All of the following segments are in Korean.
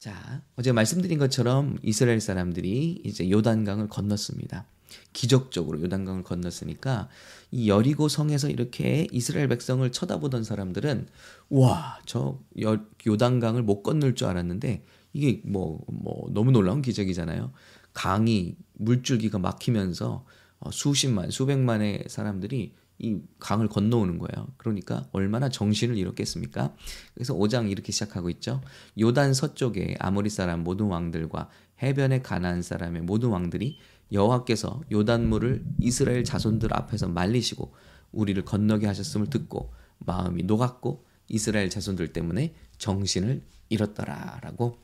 자, 어제 말씀드린 것처럼 이스라엘 사람들이 이제 요단강을 건넜습니다. 기적적으로 요단강을 건넜으니까 이 여리고 성에서 이렇게 이스라엘 백성을 쳐다보던 사람들은 와, 저 요단강을 못 건널 줄 알았는데 이게 뭐, 뭐 너무 놀라운 기적이잖아요. 강이 물줄기가 막히면서 어, 수십만, 수백만의 사람들이 이 강을 건너오는 거예요. 그러니까 얼마나 정신을 잃었겠습니까? 그래서 5장 이렇게 시작하고 있죠. 요단 서쪽에 아모리 사람 모든 왕들과 해변의 가나안 사람의 모든 왕들이 여호와께서 요단물을 이스라엘 자손들 앞에서 말리시고 우리를 건너게 하셨음을 듣고 마음이 녹았고 이스라엘 자손들 때문에 정신을 잃었더라라고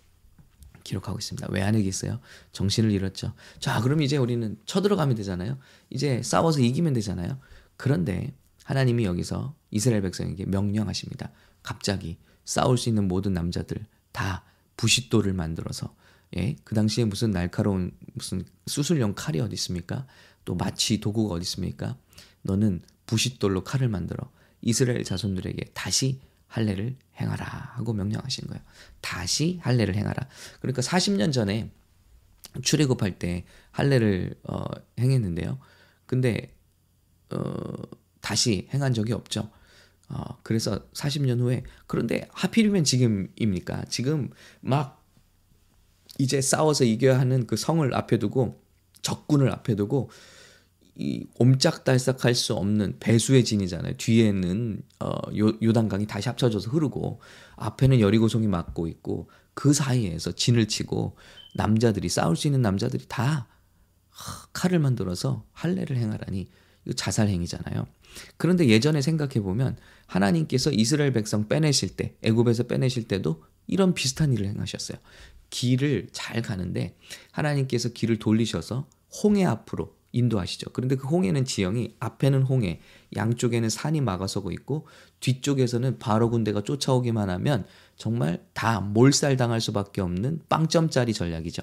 기록하고 있습니다. 왜안 하겠어요? 정신을 잃었죠. 자, 그럼 이제 우리는 쳐들어가면 되잖아요. 이제 싸워서 이기면 되잖아요. 그런데 하나님이 여기서 이스라엘 백성에게 명령하십니다. 갑자기 싸울 수 있는 모든 남자들 다 부싯돌을 만들어서 예, 그 당시에 무슨 날카로운 무슨 수술용 칼이 어디 있습니까? 또 마취 도구가 어디 있습니까? 너는 부싯돌로 칼을 만들어 이스라엘 자손들에게 다시 할례를 행하라 하고 명령하신 거예요. 다시 할례를 행하라. 그러니까 40년 전에 출애굽할 때 할례를 어, 행했는데요. 근데 어, 다시 행한 적이 없죠. 어, 그래서 40년 후에 그런데 하필이면 지금입니까? 지금 막 이제 싸워서 이겨야 하는 그 성을 앞에 두고 적군을 앞에 두고 이 옴짝달싹할 수 없는 배수의 진이잖아요. 뒤에는 어, 요, 요단강이 다시 합쳐져서 흐르고 앞에는 여리고성이 막고 있고 그 사이에서 진을 치고 남자들이 싸울 수 있는 남자들이 다 칼을 만들어서 할례를 행하라니 자살 행위잖아요. 그런데 예전에 생각해 보면 하나님께서 이스라엘 백성 빼내실 때 애굽에서 빼내실 때도 이런 비슷한 일을 행하셨어요. 길을 잘 가는데 하나님께서 길을 돌리셔서 홍해 앞으로 인도하시죠. 그런데 그 홍해는 지형이 앞에는 홍해, 양쪽에는 산이 막아서고 있고 뒤쪽에서는 바로 군대가 쫓아오기만 하면 정말 다 몰살당할 수밖에 없는 빵점짜리 전략이죠.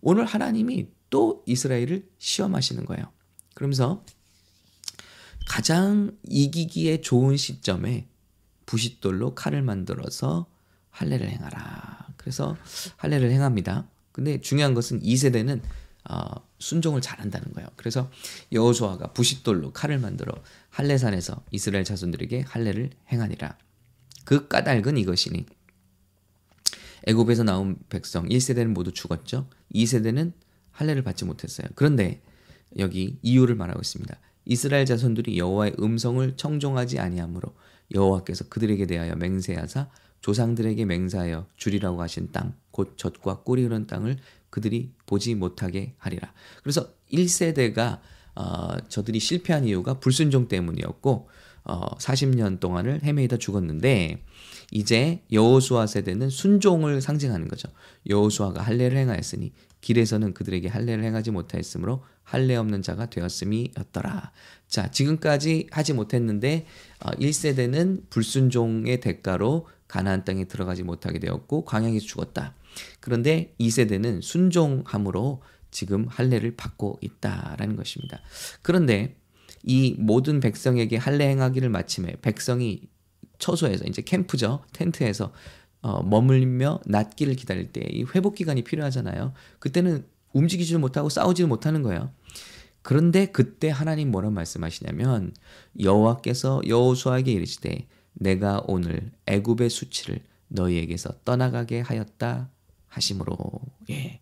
오늘 하나님이 또 이스라엘을 시험하시는 거예요. 그러면서 가장 이기기에 좋은 시점에 부싯돌로 칼을 만들어서 할례를 행하라. 그래서 할례를 행합니다. 근데 중요한 것은 2세대는 어, 순종을 잘한다는 거예요. 그래서 여호수아가 부싯돌로 칼을 만들어 할례산에서 이스라엘 자손들에게 할례를 행하니라. 그 까닭은 이것이니 애굽에서 나온 백성 1세대는 모두 죽었죠. 2세대는 할례를 받지 못했어요. 그런데 여기 이유를 말하고 있습니다. 이스라엘 자손들이 여호와의 음성을 청종하지 아니하므로 여호와께서 그들에게 대하여 맹세하사 조상들에게 맹세하여 주리라고 하신 땅, 곧 젖과 꿀이 흐른 땅을 그들이 보지 못하게 하리라. 그래서 1세대가 어, 저들이 실패한 이유가 불순종 때문이었고 어, 40년 동안을 헤매이다 죽었는데 이제 여호수아 세대는 순종을 상징하는 거죠. 여호수아가 할례를 행하였으니 길에서는 그들에게 할례를 행하지 못하였으므로 할례 없는 자가 되었음이었더라. 자, 지금까지 하지 못했는데 어, 1세대는 불순종의 대가로 가나안 땅에 들어가지 못하게 되었고 광야에서 죽었다. 그런데 2세대는 순종함으로 지금 할례를 받고 있다라는 것입니다. 그런데 이 모든 백성에게 할례 행하기를 마침에 백성이 처소에서 이제 캠프죠 텐트에서 어, 머물며 낫기를 기다릴 때 이 회복 기간이 필요하잖아요. 그때는 움직이지를 못하고 싸우지를 못하는 거예요. 그런데 그때 하나님 뭐라 말씀하시냐면 여호와께서 여호수아에게 이르시되 내가 오늘 애굽의 수치를 너희에게서 떠나가게 하였다 하심으로 예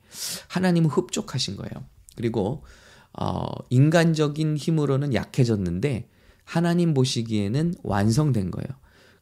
하나님은 흡족하신 거예요. 그리고 어, 인간적인 힘으로는 약해졌는데 하나님 보시기에는 완성된 거예요.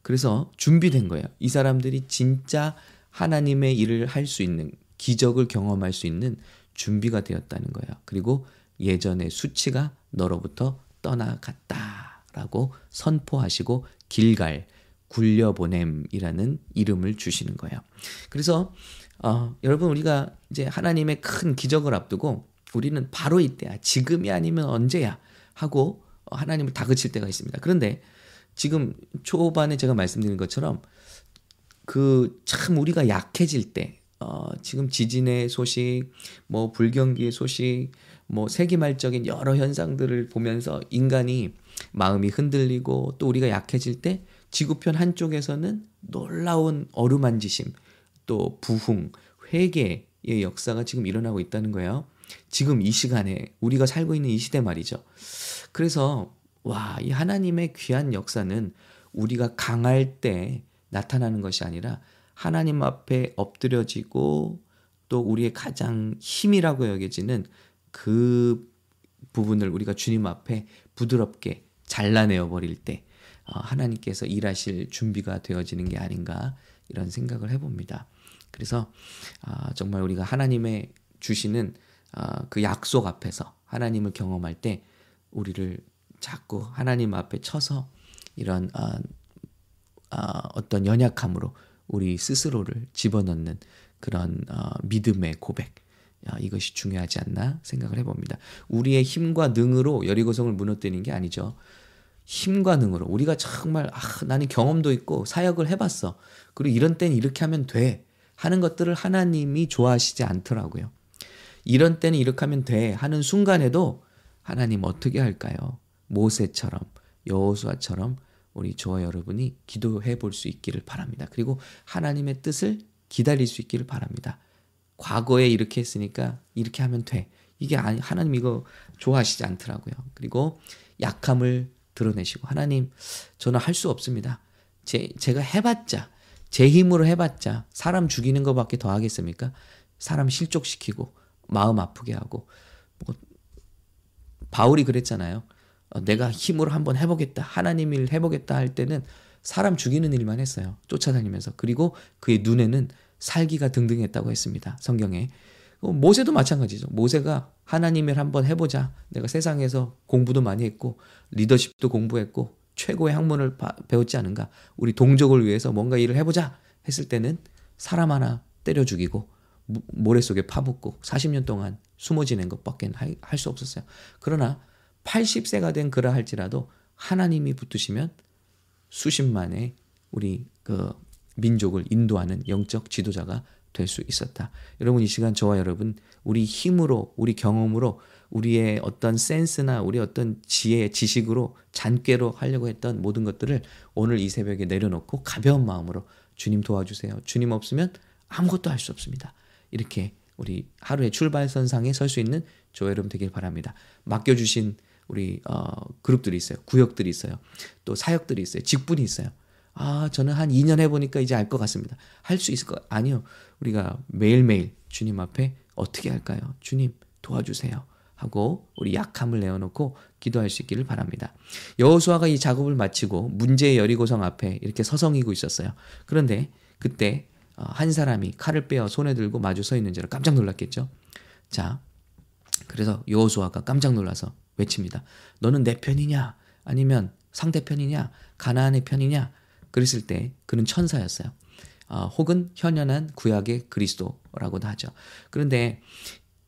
그래서 준비된 거예요. 이 사람들이 진짜 하나님의 일을 할 수 있는 기적을 경험할 수 있는 준비가 되었다는 거예요. 그리고 예전의 수치가 너로부터 떠나갔다라고 선포하시고 길갈 굴려보냄이라는 이름을 주시는 거예요. 그래서 어, 여러분 우리가 이제 하나님의 큰 기적을 앞두고 우리는 바로 이때야 지금이 아니면 언제야 하고 하나님을 다그칠 때가 있습니다. 그런데 지금 초반에 제가 말씀드린 것처럼 그 참 우리가 약해질 때 어, 지금 지진의 소식, 뭐 불경기의 소식, 뭐 세기말적인 여러 현상들을 보면서 인간이 마음이 흔들리고 또 우리가 약해질 때 지구편 한쪽에서는 놀라운 어루만지심, 또 부흥, 회개의 역사가 지금 일어나고 있다는 거예요. 지금 이 시간에 우리가 살고 있는 이 시대 말이죠. 그래서 와, 이 하나님의 귀한 역사는 우리가 강할 때 나타나는 것이 아니라 하나님 앞에 엎드려지고 또 우리의 가장 힘이라고 여겨지는 그 부분을 우리가 주님 앞에 부드럽게 잘라내어 버릴 때 어, 하나님께서 일하실 준비가 되어지는 게 아닌가 이런 생각을 해봅니다. 그래서 아, 정말 우리가 하나님의 주시는 아, 그 약속 앞에서 하나님을 경험할 때 우리를 자꾸 하나님 앞에 쳐서 이런 아, 어떤 연약함으로 우리 스스로를 집어넣는 그런 어, 믿음의 고백 이것이 중요하지 않나 생각을 해봅니다. 우리의 힘과 능으로 여리고성을 무너뜨리는 게 아니죠. 힘과 능으로 우리가 정말 아, 나는 경험도 있고 사역을 해봤어. 그리고 이런 때는 이렇게 하면 돼 하는 것들을 하나님이 좋아하시지 않더라고요. 이런 때는 이렇게 하면 돼 하는 순간에도 하나님 어떻게 할까요? 모세처럼 여호수아처럼 우리 저와 여러분이 기도해 볼 수 있기를 바랍니다. 그리고 하나님의 뜻을 기다릴 수 있기를 바랍니다. 과거에 이렇게 했으니까 이렇게 하면 돼. 이게 아니 하나님 이거 좋아하시지 않더라고요. 그리고 약함을 드러내시고 하나님 저는 할 수 없습니다. 제, 제가 해봤자 제 힘으로 해봤자 사람 죽이는 것밖에 더 하겠습니까? 사람 실족시키고 마음 아프게 하고 뭐 바울이 그랬잖아요. 어, 내가 힘으로 한번 해보겠다 하나님 일 해보겠다 할 때는 사람 죽이는 일만 했어요. 쫓아다니면서 그리고 그의 눈에는 살기가 등등했다고 했습니다. 성경에 어, 모세도 마찬가지죠. 모세가 하나님을 한번 해보자. 내가 세상에서 공부도 많이 했고 리더십도 공부했고 최고의 학문을 배웠지 않은가. 우리 동족을 위해서 뭔가 일을 해보자 했을 때는 사람 하나 때려 죽이고 모래 속에 파묻고 40년 동안 숨어 지낸 것밖에 할 수 없었어요. 그러나 80세가 된 그라 할지라도 하나님이 붙으시면 수십만의 우리 그 민족을 인도하는 영적 지도자가 될 수 있었다. 여러분 이 시간 저와 여러분 우리 힘으로 우리 경험으로 우리의 어떤 센스나 우리 어떤 지혜 지식으로 잔꾀로 하려고 했던 모든 것들을 오늘 이 새벽에 내려놓고 가벼운 마음으로 주님 도와주세요. 주님 없으면 아무것도 할 수 없습니다. 이렇게 우리 하루의 출발선상에 설 수 있는 저 여러분 되길 바랍니다. 맡겨주신 우리 어, 그룹들이 있어요. 구역들이 있어요. 또 사역들이 있어요. 직분이 있어요. 아, 저는 한 2년 해보니까 이제 알 것 같습니다. 할 수 있을 것, 아니요. 우리가 매일매일 주님 앞에 어떻게 할까요? 주님 도와주세요. 하고 우리 약함을 내어놓고 기도할 수 있기를 바랍니다. 여호수아가 이 작업을 마치고 문제의 여리고성 앞에 이렇게 서성이고 있었어요. 그런데 그때 어, 한 사람이 칼을 빼어 손에 들고 마주 서 있는 줄 깜짝 놀랐겠죠. 자, 그래서 여호수아가 깜짝 놀라서 외칩니다. 너는 내 편이냐? 아니면 상대편이냐? 가나안의 편이냐? 그랬을 때 그는 천사였어요. 어, 혹은 현현한 구약의 그리스도라고도 하죠. 그런데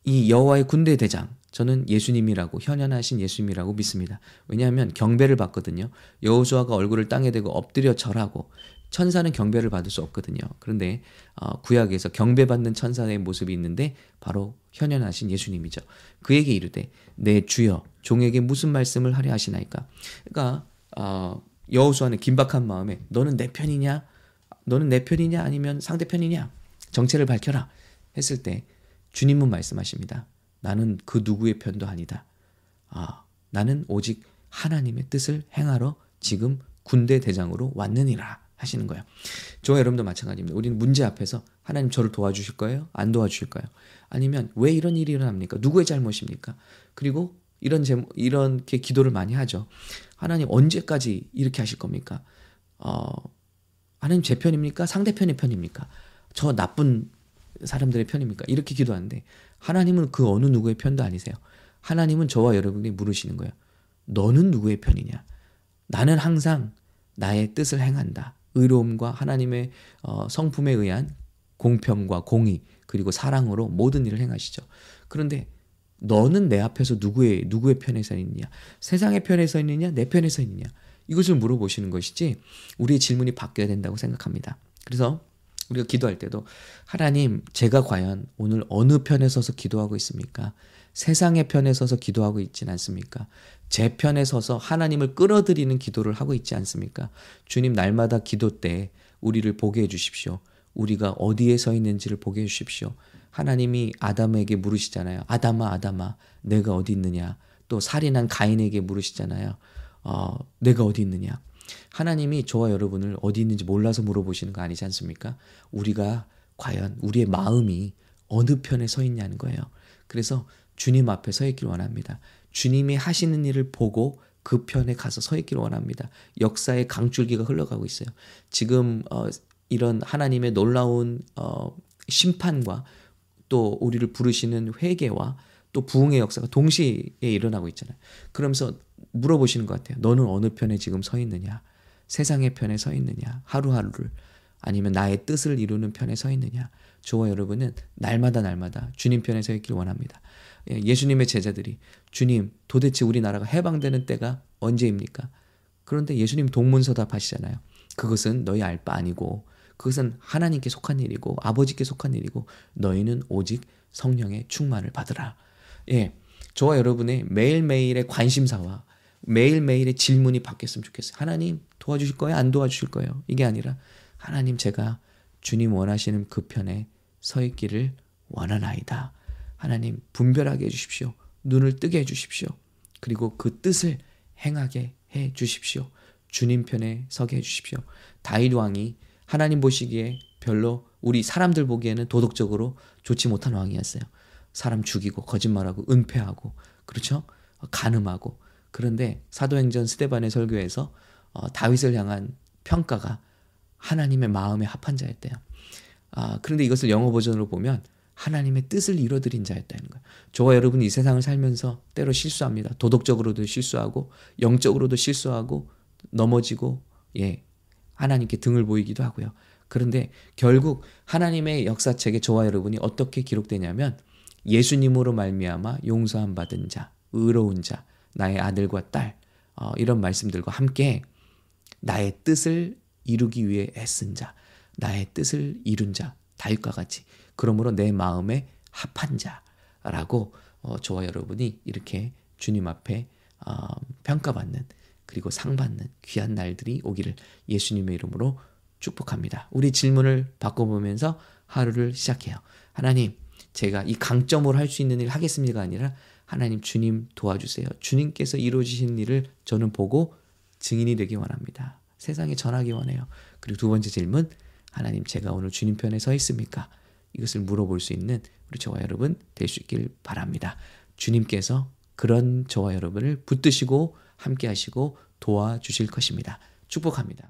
이 여호와의 군대 대장 저는 예수님이라고 현현하신 예수님이라고 믿습니다. 왜냐하면 경배를 받거든요. 여호수아가 얼굴을 땅에 대고 엎드려 절하고 천사는 경배를 받을 수 없거든요. 그런데 어, 구약에서 경배받는 천사의 모습이 있는데 바로 현현하신 예수님이죠. 그에게 이르되 내 주여 종에게 무슨 말씀을 하려 하시나이까. 그러니까 어, 여호수아는 긴박한 마음에 너는 내 편이냐? 너는 내 편이냐 아니면 상대편이냐? 정체를 밝혀라 했을 때 주님은 말씀하십니다. 나는 그 누구의 편도 아니다. 아, 나는 오직 하나님의 뜻을 행하러 지금 군대 대장으로 왔느니라 하시는 거예요. 저와 여러분도 마찬가지입니다. 우리는 문제 앞에서 하나님 저를 도와주실 거예요? 안 도와주실 거예요? 아니면 왜 이런 일이 일어납니까? 누구의 잘못입니까? 그리고 이런 제 이렇게 기도를 많이 하죠. 하나님 언제까지 이렇게 하실 겁니까? 어, 하나님 제 편입니까? 상대편의 편입니까? 저 나쁜 사람들의 편입니까? 이렇게 기도하는데 하나님은 그 어느 누구의 편도 아니세요. 하나님은 저와 여러분이 물으시는 거예요. 너는 누구의 편이냐? 나는 항상 나의 뜻을 행한다. 의로움과 하나님의 어, 성품에 의한 공평과 공의 그리고 사랑으로 모든 일을 행하시죠. 그런데 너는 내 앞에서 누구의 누구의 편에 서 있느냐? 세상의 편에 서 있느냐? 내 편에 서 있느냐? 이것을 물어보시는 것이지 우리의 질문이 바뀌어야 된다고 생각합니다. 그래서 우리가 기도할 때도 하나님 제가 과연 오늘 어느 편에 서서 기도하고 있습니까? 세상의 편에 서서 기도하고 있진 않습니까? 제 편에 서서 하나님을 끌어들이는 기도를 하고 있지 않습니까? 주님 날마다 기도 때 우리를 보게 해 주십시오. 우리가 어디에 서 있는지를 보게 해 주십시오. 하나님이 아담에게 물으시잖아요. 아담아, 아담아, 내가 어디 있느냐? 또 살인한 가인에게 물으시잖아요. 어, 내가 어디 있느냐? 하나님이 저와 여러분을 어디 있는지 몰라서 물어보시는 거 아니지 않습니까? 우리가 과연 우리의 마음이 어느 편에 서 있냐는 거예요. 그래서 주님 앞에 서 있길 원합니다. 주님이 하시는 일을 보고 그 편에 가서 서 있기를 원합니다. 역사의 강줄기가 흘러가고 있어요. 지금 어, 이런 하나님의 놀라운 어, 심판과 또 우리를 부르시는 회개와 또 부흥의 역사가 동시에 일어나고 있잖아요. 그러면서 물어보시는 것 같아요. 너는 어느 편에 지금 서 있느냐? 세상의 편에 서 있느냐? 하루하루를 아니면 나의 뜻을 이루는 편에 서 있느냐? 저와 여러분은 날마다 날마다 주님 편에 서 있길 원합니다. 예, 예수님의 제자들이 주님 도대체 우리나라가 해방되는 때가 언제입니까? 그런데 예수님 동문서답하시잖아요. 그것은 너희 알 바 아니고 그것은 하나님께 속한 일이고 아버지께 속한 일이고 너희는 오직 성령의 충만을 받으라. 예. 저와 여러분의 매일매일의 관심사와 매일매일의 질문이 바뀌었으면 좋겠어요. 하나님 도와주실 거예요? 안 도와주실 거예요? 이게 아니라 하나님 제가 주님 원하시는 그 편에 서 있기를 원하나이다. 하나님 분별하게 해주십시오. 눈을 뜨게 해주십시오. 그리고 그 뜻을 행하게 해 주십시오. 주님 편에 서게 해 주십시오. 다윗 왕이 하나님 보시기에 별로 우리 사람들 보기에는 도덕적으로 좋지 못한 왕이었어요. 사람 죽이고 거짓말하고 은폐하고 그렇죠? 간음하고 그런데 사도행전 스테반의 설교에서 어, 다윗을 향한 평가가 하나님의 마음에 합한 자였대요. 아, 그런데 이것을 영어 버전으로 보면 하나님의 뜻을 이뤄드린 자였다는 거예요. 저와 여러분이 이 세상을 살면서 때로 실수합니다. 도덕적으로도 실수하고 영적으로도 실수하고 넘어지고 예 하나님께 등을 보이기도 하고요. 그런데 결국 하나님의 역사책에 저와 여러분이 어떻게 기록되냐면 예수님으로 말미암아 용서함 받은 자, 의로운 자, 나의 아들과 딸 어, 이런 말씀들과 함께 나의 뜻을 이루기 위해 애쓴 자, 나의 뜻을 이룬 자, 다윗과 같이 그러므로 내 마음에 합한 자라고 어, 저와 여러분이 이렇게 주님 앞에 어, 평가받는 그리고 상받는 귀한 날들이 오기를 예수님의 이름으로 축복합니다. 우리 질문을 바꿔보면서 하루를 시작해요. 하나님, 제가 이 강점으로 할 수 있는 일 하겠습니다가 아니라 하나님 주님 도와주세요. 주님께서 이루어지신 일을 저는 보고 증인이 되기 원합니다. 세상에 전하기 원해요. 그리고 두 번째 질문, 하나님 제가 오늘 주님 편에 서 있습니까? 이것을 물어볼 수 있는 우리 저와 여러분 될 수 있길 바랍니다. 주님께서 그런 저와 여러분을 붙드시고 함께 하시고 도와주실 것입니다. 축복합니다.